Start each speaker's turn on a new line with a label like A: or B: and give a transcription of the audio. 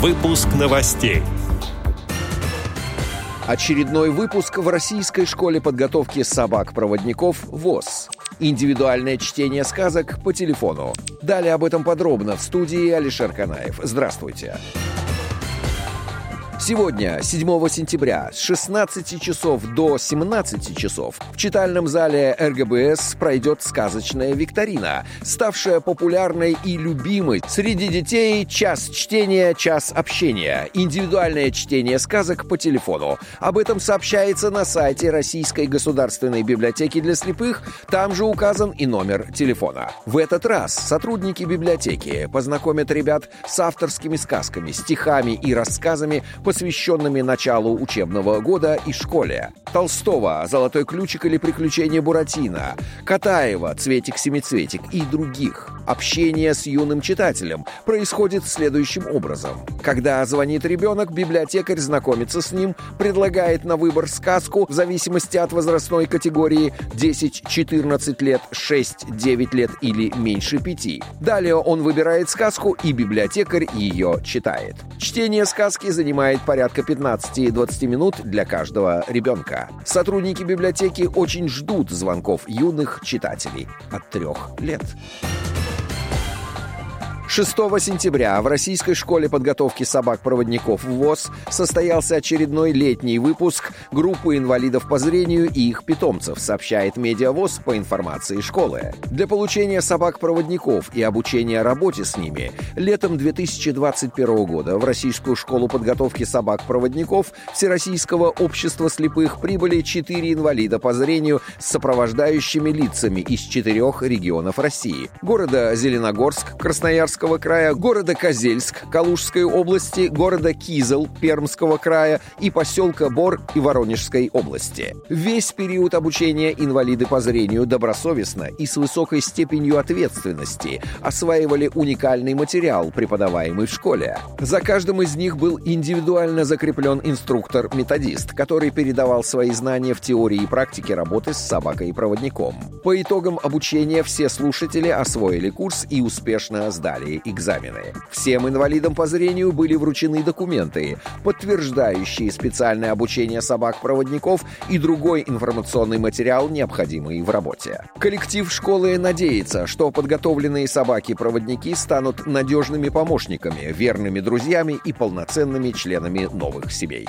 A: Выпуск новостей.
B: Очередной выпуск в российской школе подготовки собак-проводников ВОЗ. Индивидуальное чтение сказок по телефону. Далее об этом подробно в студии Алишер Канаев. Здравствуйте. Здравствуйте. Сегодня, 7 сентября, с 16 часов до 17 часов в читальном зале РГБС пройдет сказочная викторина, ставшая популярной и любимой среди детей «Час чтения, час общения» — индивидуальное чтение сказок по телефону. Об этом сообщается на сайте Российской государственной библиотеки для слепых, там же указан и номер телефона. В этот раз сотрудники библиотеки познакомят ребят с авторскими сказками, стихами и рассказами посвященными началу учебного года и школе. Толстого «Золотой ключик» или «Приключения Буратино», Катаева «Цветик-семицветик» и других. Общение с юным читателем происходит следующим образом. Когда звонит ребенок, библиотекарь знакомится с ним, предлагает на выбор сказку в зависимости от возрастной категории 10-14 лет, 6-9 лет или меньше 5. Далее он выбирает сказку, и библиотекарь ее читает. Чтение сказки занимает порядка 15-20 минут для каждого ребенка. Сотрудники библиотеки очень ждут звонков юных читателей от трех лет. 6 сентября в Российской школе подготовки собак-проводников ВОЗ состоялся очередной летний выпуск группы инвалидов по зрению и их питомцев, сообщает Медиавоз по информации школы. Для получения собак-проводников и обучения работе с ними летом 2021 года в Российскую школу подготовки собак-проводников Всероссийского общества слепых прибыли четыре инвалида по зрению с сопровождающими лицами из четырех регионов России – города Зеленогорск, Красноярск, Пермского края, города Козельск Калужской области, города Кизел Пермского края и поселка Бор и Воронежской области. Весь период обучения инвалиды по зрению добросовестно и с высокой степенью ответственности осваивали уникальный материал, преподаваемый в школе. За каждым из них был индивидуально закреплен инструктор-методист, который передавал свои знания в теории и практике работы с собакой и проводником. По итогам обучения все слушатели освоили курс и успешно сдали сдали экзамены. Всем инвалидам по зрению были вручены документы, подтверждающие специальное обучение собак-проводников и другой информационный материал, необходимый в работе. Коллектив школы надеется, что подготовленные собаки-проводники станут надежными помощниками, верными друзьями и полноценными членами новых семей.